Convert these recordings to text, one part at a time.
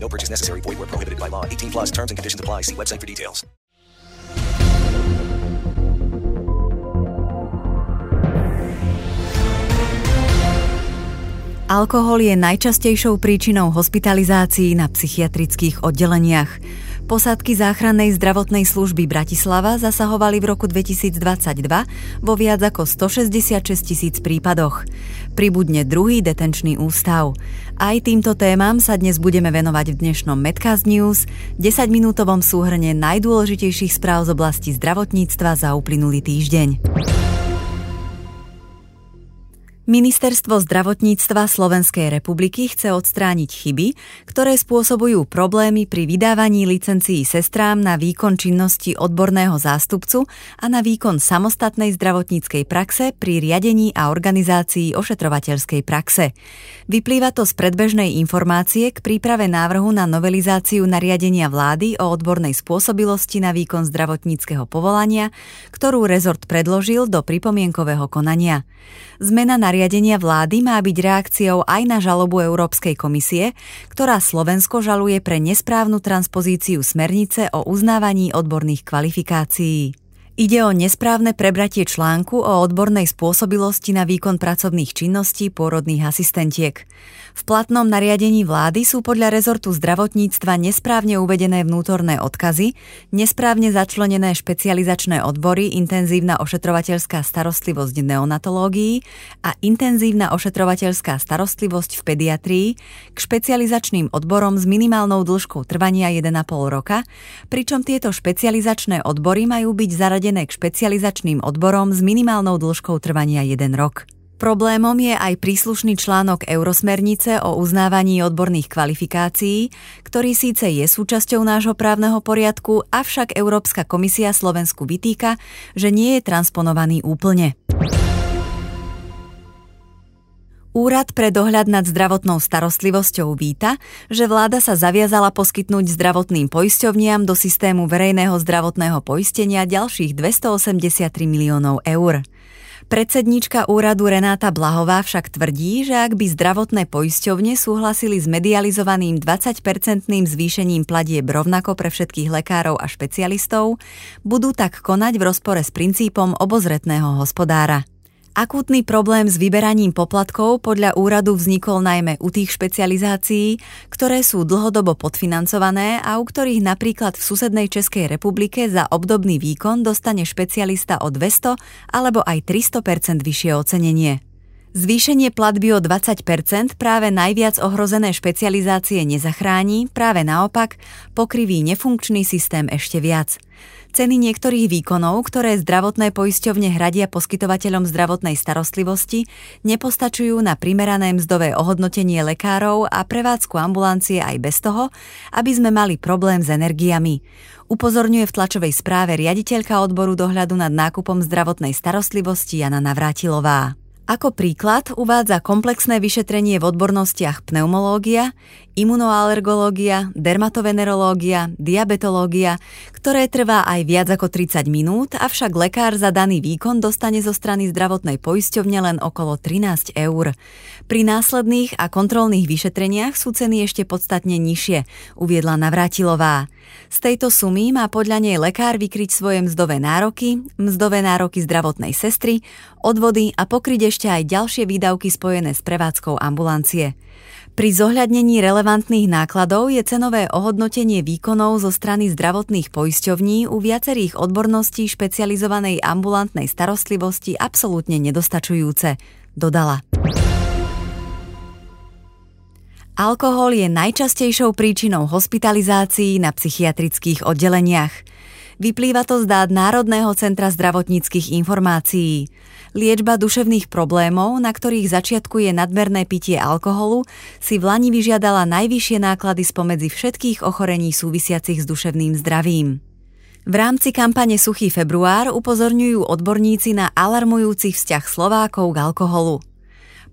No purchase necessary. Void where prohibited by law. 18 plus terms and conditions apply. See website for details. Alkohol je najčastejšou príčinou hospitalizácií na psychiatrických oddeleniach. Posádky záchrannej zdravotnej služby Bratislava zasahovali v roku 2022 vo viac ako 166 tisíc prípadoch. Pribudne druhý detenčný ústav. Aj týmto témam sa dnes budeme venovať v dnešnom Medcast News, 10-minútovom súhrne najdôležitejších správ z oblasti zdravotníctva za uplynulý týždeň. Ministerstvo zdravotníctva Slovenskej republiky chce odstrániť chyby, ktoré spôsobujú problémy pri vydávaní licencií sestrám na výkon činnosti odborného zástupcu a na výkon samostatnej zdravotníckej praxe pri riadení a organizácii ošetrovateľskej praxe. Vyplýva to z predbežnej informácie k príprave návrhu na novelizáciu nariadenia vlády o odbornej spôsobilosti na výkon zdravotníckého povolania, ktorú rezort predložil do pripomienkového konania. Zmena nariadenia vlády má byť reakciou aj na žalobu Európskej komisie, ktorá Slovensko žaluje pre nesprávnu transpozíciu smernice o uznávaní odborných kvalifikácií. Ide o nesprávne prebratie článku o odbornej spôsobilosti na výkon pracovných činností pôrodných asistentiek. V platnom nariadení vlády sú podľa rezortu zdravotníctva nesprávne uvedené vnútorné odkazy, nesprávne začlenené špecializačné odbory intenzívna ošetrovateľská starostlivosť v neonatológii a intenzívna ošetrovateľská starostlivosť v pediatrii k špecializačným odborom s minimálnou dĺžkou trvania 1,5 roka, pričom tieto špecializačné odbory majú byť zaradené k špecializačným odborom s minimálnou dĺžkou trvania 1 rok. Problémom je aj príslušný článok Eurosmernice o uznávaní odborných kvalifikácií, ktorý síce je súčasťou nášho právneho poriadku, avšak Európska komisia Slovensku vytýka, že nie je transponovaný úplne. Úrad pre dohľad nad zdravotnou starostlivosťou víta, že vláda sa zaviazala poskytnúť zdravotným poisťovniam do systému verejného zdravotného poistenia ďalších 283 miliónov eur. Predsedníčka úradu Renáta Blahová však tvrdí, že ak by zdravotné poisťovne súhlasili s medializovaným 20-percentným zvýšením platieb rovnako pre všetkých lekárov a špecialistov, budú tak konať v rozpore s princípom obozretného hospodára. Akútny problém s vyberaním poplatkov podľa úradu vznikol najmä u tých špecializácií, ktoré sú dlhodobo podfinancované a u ktorých napríklad v susednej Českej republike za obdobný výkon dostane špecialista o 200 alebo aj 300% vyššie ocenenie. Zvýšenie platby o 20% práve najviac ohrozené špecializácie nezachráni, práve naopak pokriví nefunkčný systém ešte viac – Ceny niektorých výkonov, ktoré zdravotné poisťovne hradia poskytovateľom zdravotnej starostlivosti, nepostačujú na primerané mzdové ohodnotenie lekárov a prevádzku ambulancie aj bez toho, aby sme mali problém s energiami. Upozorňuje v tlačovej správe riaditeľka odboru dohľadu nad nákupom zdravotnej starostlivosti Jana Navrátilová. Ako príklad uvádza komplexné vyšetrenie v odbornostiach pneumológia, imunoalergológia, dermatovenerológia, diabetológia, ktoré trvá aj viac ako 30 minút, avšak lekár za daný výkon dostane zo strany zdravotnej poisťovne len okolo 13 eur. Pri následných a kontrolných vyšetreniach sú ceny ešte podstatne nižšie, uviedla Navrátilová. Z tejto sumy má podľa nej lekár vykryť svoje mzdové nároky, mzdové nároky zdravotnej sestry, odvody a pokryť ešte aj ďalšie výdavky spojené s prevádzkou ambulancie. Pri zohľadnení relevantných nákladov je cenové ohodnotenie výkonov zo strany zdravotných poisťovní u viacerých odborností špecializovanej ambulantnej starostlivosti absolútne nedostačujúce, dodala. Alkohol je najčastejšou príčinou hospitalizácií na psychiatrických oddeleniach. Vyplýva to z dát Národného centra zdravotníckých informácií. Liečba duševných problémov, na ktorých začiatku je nadmerné pitie alkoholu, si v Lani vyžiadala najvyššie náklady spomedzi všetkých ochorení súvisiacich s duševným zdravím. V rámci kampane Suchý február upozorňujú odborníci na alarmujúci vzťah Slovákov k alkoholu.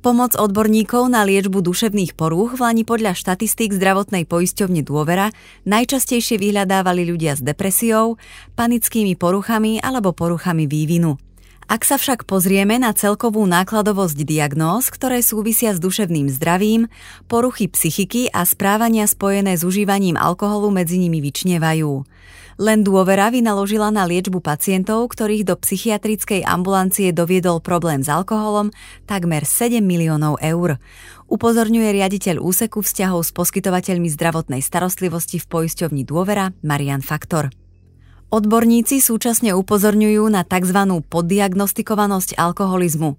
Pomoc odborníkov na liečbu duševných porúch v Lani podľa štatistík zdravotnej poisťovne Dôvera najčastejšie vyhľadávali ľudia s depresiou, panickými poruchami alebo poruchami vývinu. Ak sa však pozrieme na celkovú nákladovosť diagnóz, ktoré súvisia s duševným zdravím, poruchy psychiky a správania spojené s užívaním alkoholu medzi nimi vyčnevajú. Len dôvera vynaložila na liečbu pacientov, ktorých do psychiatrickej ambulancie doviedol problém s alkoholom, takmer 7 miliónov eur. Upozorňuje riaditeľ úseku vzťahov s poskytovateľmi zdravotnej starostlivosti v poisťovni Dôvera Marian Faktor. Odborníci súčasne upozorňujú na tzv. poddiagnostikovanosť alkoholizmu.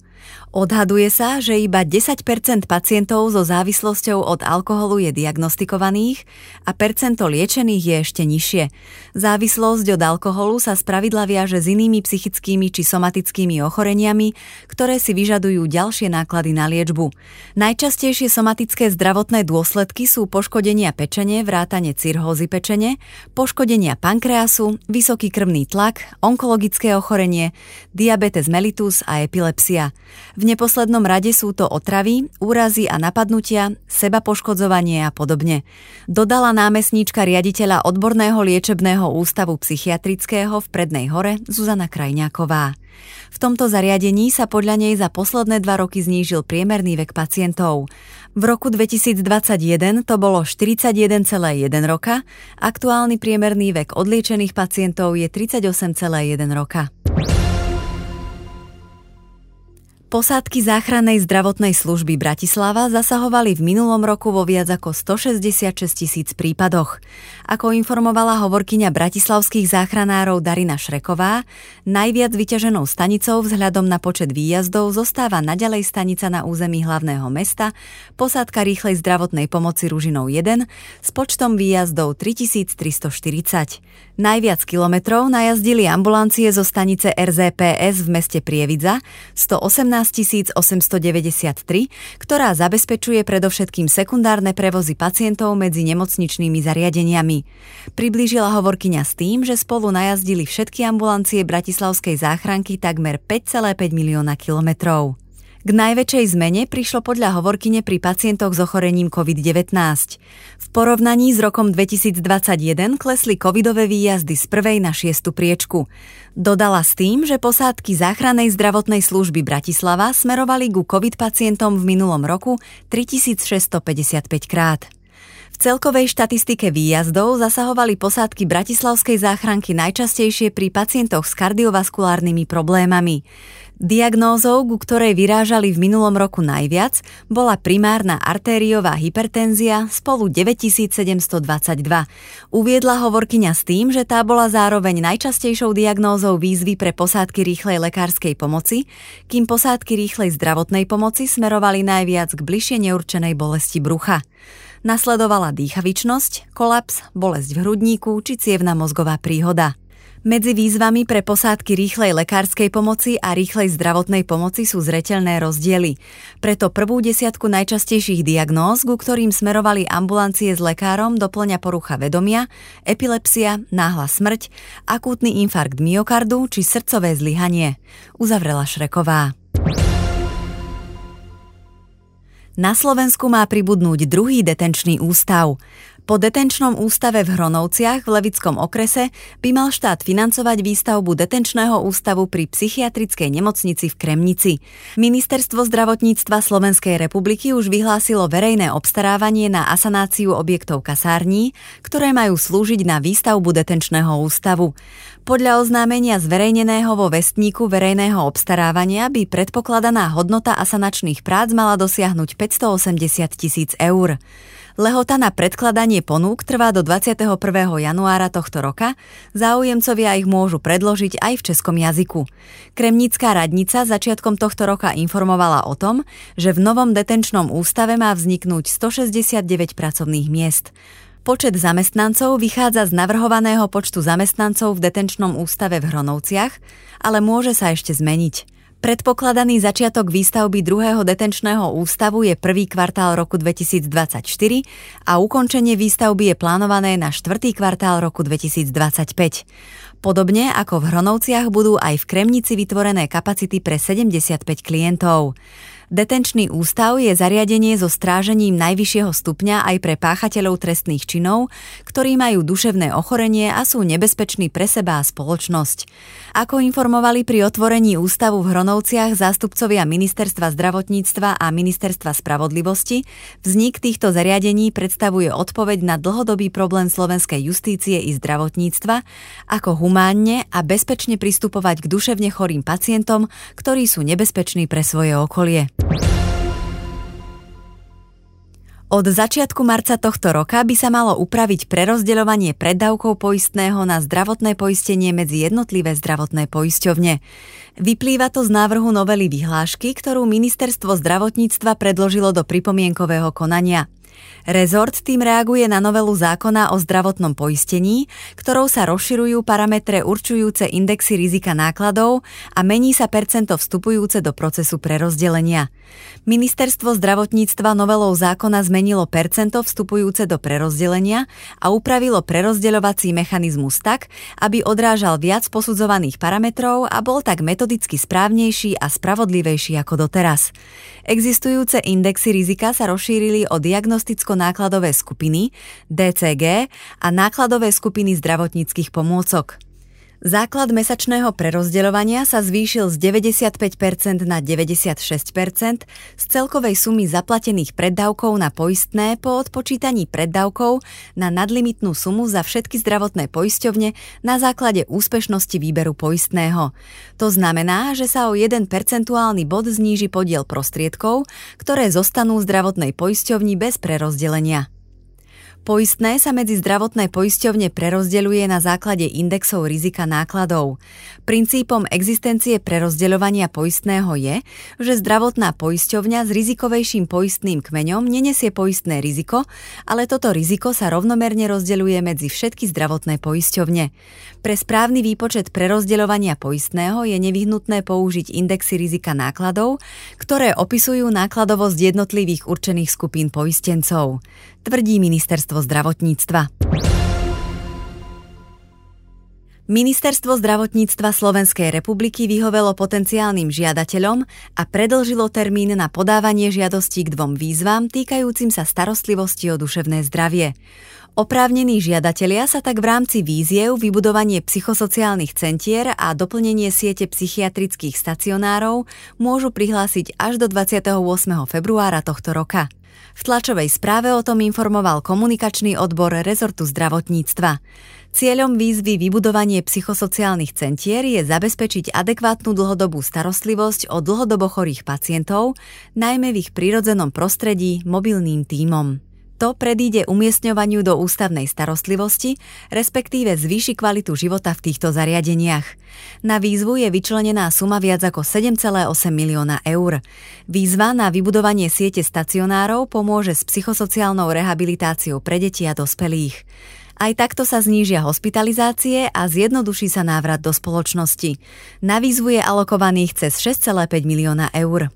Odhaduje sa, že iba 10% pacientov so závislosťou od alkoholu je diagnostikovaných a percento liečených je ešte nižšie. Závislosť od alkoholu sa spravidla viaže s inými psychickými či somatickými ochoreniami, ktoré si vyžadujú ďalšie náklady na liečbu. Najčastejšie somatické zdravotné dôsledky sú poškodenia pečene, vrátane cirhózy pečene, poškodenia pankreasu, vysoký krvný tlak, onkologické ochorenie, diabetes mellitus a epilepsia. V neposlednom rade sú to otravy, úrazy a napadnutia, seba poškodzovanie a podobne. Dodala námestníčka riaditeľa odborného liečebného ústavu psychiatrického v Prednej hore Zuzana Krajňáková. V tomto zariadení sa podľa nej za posledné dva roky znížil priemerný vek pacientov. V roku 2021 to bolo 41,1 roka, aktuálny priemerný vek odliečených pacientov je 38,1 roka. Posádky záchrannej zdravotnej služby Bratislava zasahovali v minulom roku vo viac ako 166 tisíc prípadoch. Ako informovala hovorkyňa bratislavských záchranárov Darina Šreková, najviac vyťaženou stanicou vzhľadom na počet výjazdov zostáva naďalej stanica na území hlavného mesta, posádka rýchlej zdravotnej pomoci Ružinou 1 s počtom výjazdov 3340. Najviac kilometrov najazdili ambulancie zo stanice RZPS v meste Prievidza 118 893, ktorá zabezpečuje predovšetkým sekundárne prevozy pacientov medzi nemocničnými zariadeniami. Priblížila hovorkyňa s tým, že spolu najazdili všetky ambulancie Bratislavskej záchranky takmer 5,5 milióna kilometrov. K najväčšej zmene prišlo podľa hovorkyne pri pacientoch s ochorením COVID-19. V porovnaní s rokom 2021 klesli covidové výjazdy z prvej na šiestu priečku. Dodala s tým, že posádky záchrannej zdravotnej služby Bratislava smerovali ku COVID pacientom v minulom roku 3655 krát. V celkovej štatistike výjazdov zasahovali posádky Bratislavskej záchranky najčastejšie pri pacientoch s kardiovaskulárnymi problémami. Diagnózou, ku ktorej vyrážali v minulom roku najviac, bola primárna artériová hypertenzia spolu 9722. Uviedla hovorkyňa s tým, že tá bola zároveň najčastejšou diagnózou výzvy pre posádky rýchlej lekárskej pomoci, kým posádky rýchlej zdravotnej pomoci smerovali najviac k bližšie neurčenej bolesti brucha. Nasledovala dýchavičnosť, kolaps, bolesť v hrudníku či cievna mozgová príhoda. Medzi výzvami pre posádky rýchlej lekárskej pomoci a rýchlej zdravotnej pomoci sú zreteľné rozdiely. Preto prvú desiatku najčastejších diagnóz, ku ktorým smerovali ambulancie s lekárom, doplňa porucha vedomia, epilepsia, náhla smrť, akútny infarkt myokardu či srdcové zlyhanie. Uzavrela Šreková. Na Slovensku má pribudnúť druhý detenčný ústav. Po detenčnom ústave v Hronovciach v Levickom okrese by mal štát financovať výstavbu detenčného ústavu pri psychiatrickej nemocnici v Kremnici. Ministerstvo zdravotníctva Slovenskej republiky už vyhlásilo verejné obstarávanie na asanáciu objektov kasární, ktoré majú slúžiť na výstavbu detenčného ústavu. Podľa oznámenia zverejneného vo vestníku verejného obstarávania by predpokladaná hodnota asanačných prác mala dosiahnuť 580 tisíc eur. Lehota na predkladanie ponúk trvá do 21. januára tohto roka, záujemcovia ich môžu predložiť aj v českom jazyku. Kremnická radnica začiatkom tohto roka informovala o tom, že v novom detenčnom ústave má vzniknúť 169 pracovných miest. Počet zamestnancov vychádza z navrhovaného počtu zamestnancov v detenčnom ústave v Hronovciach, ale môže sa ešte zmeniť. Predpokladaný začiatok výstavby druhého detenčného ústavu je prvý kvartál roku 2024 a ukončenie výstavby je plánované na štvrtý kvartál roku 2025. Podobne ako v Hronovciach budú aj v Kremnici vytvorené kapacity pre 75 klientov. Detenčný ústav je zariadenie so strážením najvyššieho stupňa aj pre páchateľov trestných činov, ktorí majú duševné ochorenie a sú nebezpeční pre seba a spoločnosť. Ako informovali pri otvorení ústavu v Hronovciach zástupcovia Ministerstva zdravotníctva a Ministerstva spravodlivosti, vznik týchto zariadení predstavuje odpoveď na dlhodobý problém slovenskej justície i zdravotníctva, ako humánne a bezpečne pristupovať k duševne chorým pacientom, ktorí sú nebezpeční pre svoje okolie. Od začiatku marca tohto roka by sa malo upraviť prerozdeľovanie preddavkov poistného na zdravotné poistenie medzi jednotlivé zdravotné poisťovne. Vyplýva to z návrhu novely vyhlášky, ktorú ministerstvo zdravotníctva predložilo do pripomienkového konania. Rezort tým reaguje na novelu zákona o zdravotnom poistení, ktorou sa rozširujú parametre určujúce indexy rizika nákladov a mení sa percento vstupujúce do procesu prerozdelenia. Ministerstvo zdravotníctva novelou zákona zmenilo percento vstupujúce do prerozdelenia a upravilo prerozdeľovací mechanizmus tak, aby odrážal viac posudzovaných parametrov a bol tak metodicky správnejší a spravodlivejší ako doteraz. Existujúce indexy rizika sa rozšírili o diagnosticko-nákladové skupiny, DCG a nákladové skupiny zdravotníckých pomôcok. Základ mesačného prerozdeľovania sa zvýšil z 95% na 96% z celkovej sumy zaplatených preddavkov na poistné po odpočítaní preddavkov na nadlimitnú sumu za všetky zdravotné poisťovne na základe úspešnosti výberu poistného. To znamená, že sa o 1 percentuálny bod zníži podiel prostriedkov, ktoré zostanú zdravotnej poisťovni bez prerozdelenia. Poistné sa medzi zdravotné poisťovne prerozdeľuje na základe indexov rizika nákladov. Princípom existencie prerozdeľovania poistného je, že zdravotná poisťovňa s rizikovejším poistným kmeňom nenesie poistné riziko, ale toto riziko sa rovnomerne rozdeľuje medzi všetky zdravotné poisťovne. Pre správny výpočet prerozdeľovania poistného je nevyhnutné použiť indexy rizika nákladov, ktoré opisujú nákladovosť jednotlivých určených skupín poistencov tvrdí ministerstvo zdravotníctva. Ministerstvo zdravotníctva Slovenskej republiky vyhovelo potenciálnym žiadateľom a predlžilo termín na podávanie žiadostí k dvom výzvam týkajúcim sa starostlivosti o duševné zdravie. Oprávnení žiadatelia sa tak v rámci víziev vybudovanie psychosociálnych centier a doplnenie siete psychiatrických stacionárov môžu prihlásiť až do 28. februára tohto roka. V tlačovej správe o tom informoval komunikačný odbor rezortu zdravotníctva. Cieľom výzvy vybudovanie psychosociálnych centier je zabezpečiť adekvátnu dlhodobú starostlivosť o dlhodobo chorých pacientov, najmä v ich prírodzenom prostredí mobilným tímom. To predíde umiestňovaniu do ústavnej starostlivosti, respektíve zvýši kvalitu života v týchto zariadeniach. Na výzvu je vyčlenená suma viac ako 7,8 milióna eur. Výzva na vybudovanie siete stacionárov pomôže s psychosociálnou rehabilitáciou pre deti a dospelých. Aj takto sa znížia hospitalizácie a zjednoduší sa návrat do spoločnosti. Na výzvu je alokovaných cez 6,5 milióna eur.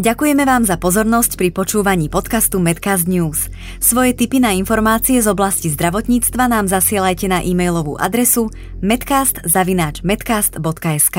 Ďakujeme vám za pozornosť pri počúvaní podcastu Medcast News. Svoje tipy na informácie z oblasti zdravotníctva nám zasielajte na e-mailovú adresu medcast.medcast.sk.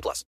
18 plus.